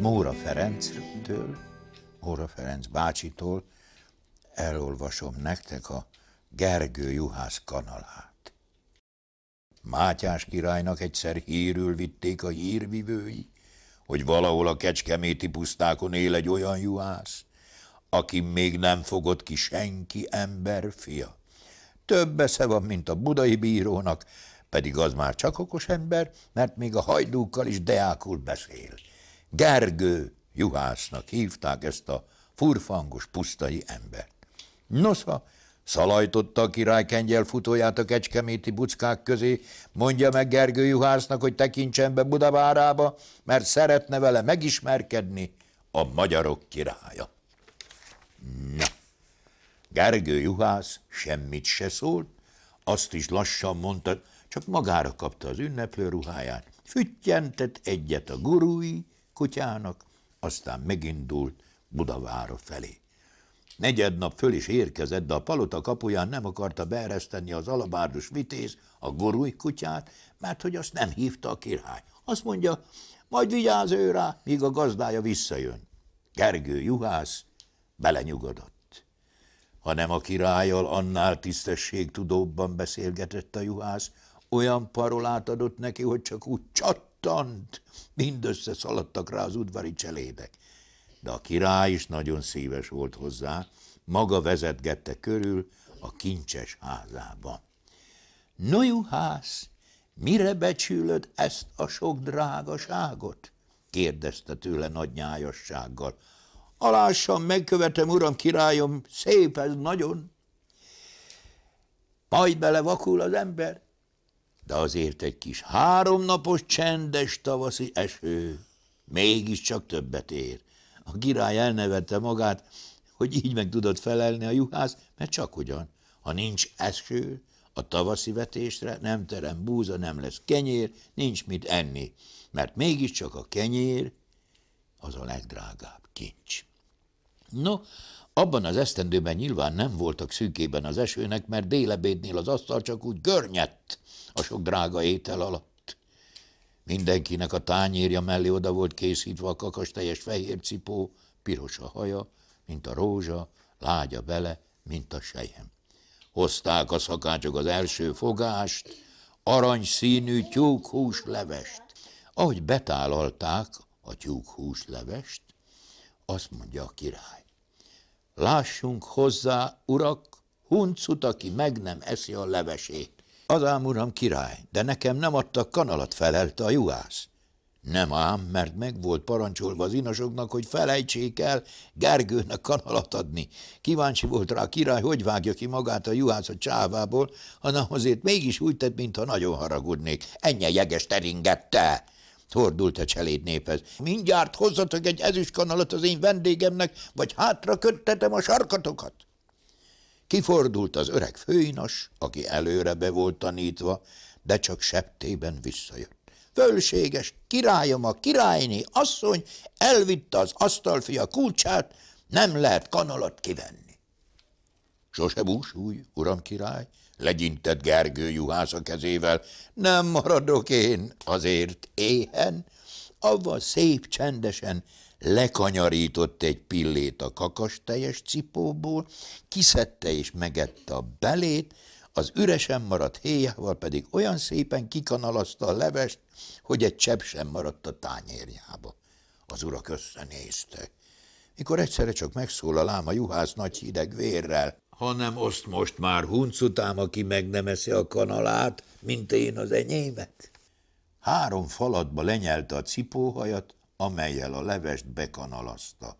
Móra Ferenctől, Móra Ferenc bácsitól elolvasom nektek a Gergő Juhász kanalát. Mátyás királynak egyszer hírül vitték a hírvivői, hogy valahol a kecskeméti pusztákon él egy olyan juhász, aki még nem fogott ki senki ember fia. Több esze van, mint a budai bírónak, pedig az már csak okos ember, mert még a hajdúkkal is deákul beszél. Gergő juhásznak hívták ezt a furfangos pusztai embert. Nosza, szalajtotta a király kengyel futóját a kecskeméti buckák közé, mondja meg Gergő juhásznak, hogy tekintsen be Budavárába, mert szeretne vele megismerkedni a magyarok királya. Na, Gergő juhász semmit se szólt, azt is lassan mondta, csak magára kapta az ünneplő ruháját, füttyentett egyet a gurui kutyának, aztán megindult Budavára felé. Negyed nap föl is érkezett, de a palota kapuján nem akarta beereszteni az alabárdos vitéz a gurui kutyát, mert hogy azt nem hívta a király. Azt mondja, majd vigyáz ő rá, míg a gazdája visszajön. Gergő juhász belenyugodott. Hanem a királyjal annál tisztességtudóbban beszélgetett a juhász, olyan parolát adott neki, hogy csak úgy csattant, mindössze szaladtak rá az udvari cselédek. De a király is nagyon szíves volt hozzá, maga vezetgette körül a kincses házába. No, juhász, mire becsülöd ezt a sok drágaságot? kérdezte tőle nagy nyájassággal. Alássam, megkövetem, uram, királyom, szép ez nagyon. Majd belevakul az ember, de azért egy kis háromnapos csendes tavaszi eső mégiscsak többet ér. A király elnevette magát, hogy így meg tudott felelni a juhász, mert csak ugyan, ha nincs eső, a tavaszi vetésre nem terem búza, nem lesz kenyér, nincs mit enni, mert mégiscsak a kenyér az a legdrágább kincs. No, abban az esztendőben nyilván nem voltak szűkében az esőnek, mert délebédnél az asztal csak úgy görnyett a sok drága étel alatt. Mindenkinek a tányérja mellé oda volt készítve a kakas teljes fehér cipó, piros a haja, mint a rózsa, lágya bele, mint a sejem. Hozták a szakácsok az első fogást, aranyszínű tyúkhús levest. Ahogy betálalták a tyúkhús azt mondja a király. Lássunk hozzá, urak, huncut, aki meg nem eszi a levesét. Az ám, uram, király, de nekem nem adtak kanalat, felelte a juhász. Nem ám, mert meg volt parancsolva az inasoknak, hogy felejtsék el Gergőnek kanalat adni. Kíváncsi volt rá a király, hogy vágja ki magát a juhász a csávából, hanem azért mégis úgy tett, mintha nagyon haragudnék. Ennyi jeges teringette! Fordult a cseléd néphez. Mindjárt hozzatok egy ezüst kanalat az én vendégemnek, vagy hátra köttetem a sarkatokat. Kifordult az öreg főinas, aki előre be volt tanítva, de csak septében visszajött. Fölséges, királyom a királyné, asszony elvitte az asztalfia kulcsát, nem lehet kanalat kivenni. Sose búsulj, uram király, legyintett Gergő juhász a kezével, nem maradok én azért éhen, avval szép csendesen lekanyarított egy pillét a kakas teljes cipóból, kiszedte és megette a belét, az üresen maradt héjával pedig olyan szépen kikanalazta a levest, hogy egy csepp sem maradt a tányérjába. Az urak összenéztek. Mikor egyszerre csak megszólal ám a juhász nagy hideg vérrel, hanem azt most már huncutám, aki meg nem eszi a kanalát, mint én az enyémet. Három falatba lenyelte a cipóhajat, amelyel a levest bekanalazta.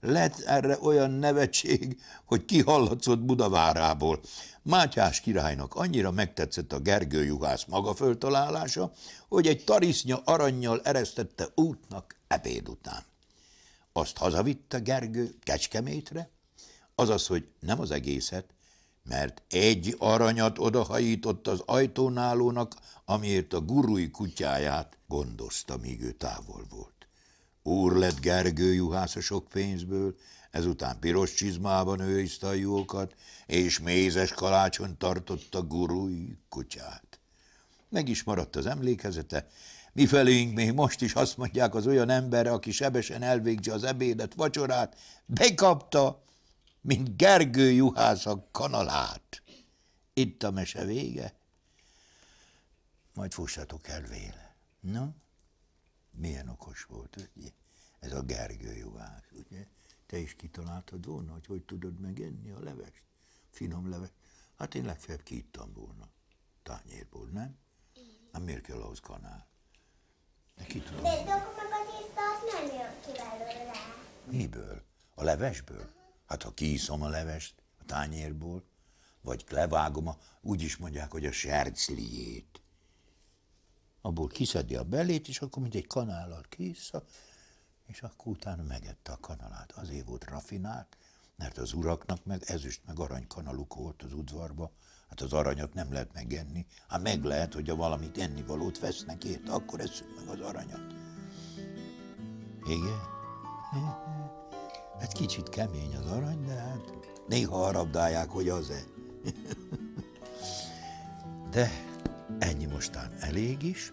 Lett erre olyan nevetség, hogy kihallatszott Budavárából. Mátyás királynak annyira megtetszett a Gergő juhász maga föltalálása, hogy egy tarisznya aranyjal eresztette útnak ebéd után. Azt hazavitte Gergő Kecskemétre, azaz, hogy nem az egészet, mert egy aranyat odahajított az ajtónálónak, amiért a gurui kutyáját gondozta, míg ő távol volt. Úr lett Gergő juhász a sok pénzből, ezután piros csizmában őrizte a juhokat, és mézes kalácson tartotta gurui kutyát. Meg is maradt az emlékezete, Mifelénk még most is azt mondják az olyan emberre, aki sebesen elvégzi az ebédet, vacsorát, bekapta, mint Gergő juhász a kanalát. Itt a mese vége. Majd fussatok el véle. Na, milyen okos volt, ugye? Ez a Gergő juhász, ugye? Te is kitaláltad volna, hogy hogy tudod megenni a levest? Finom levest. Hát én legfeljebb kiittam volna. Tányérból, nem? Hát miért kell ahhoz kanál? De ki tudom. De akkor meg a tészta az nem jön ki belőle. Miből? A levesből? Hát ha kiiszom a levest a tányérból, vagy levágom, a, úgy is mondják, hogy a sercliét. Abból kiszedi a belét, és akkor mint egy kanállal kiissza, és akkor utána megette a kanalát. Azért volt rafinált, mert az uraknak meg ezüst meg arany kanaluk volt az udvarba, hát az aranyat nem lehet megenni. Hát meg lehet, hogy a valamit ennivalót vesznek érte, akkor eszünk meg az aranyat. Igen? Hát kicsit kemény az arany, de hát néha harabdálják, hogy az-e. De ennyi mostán elég is.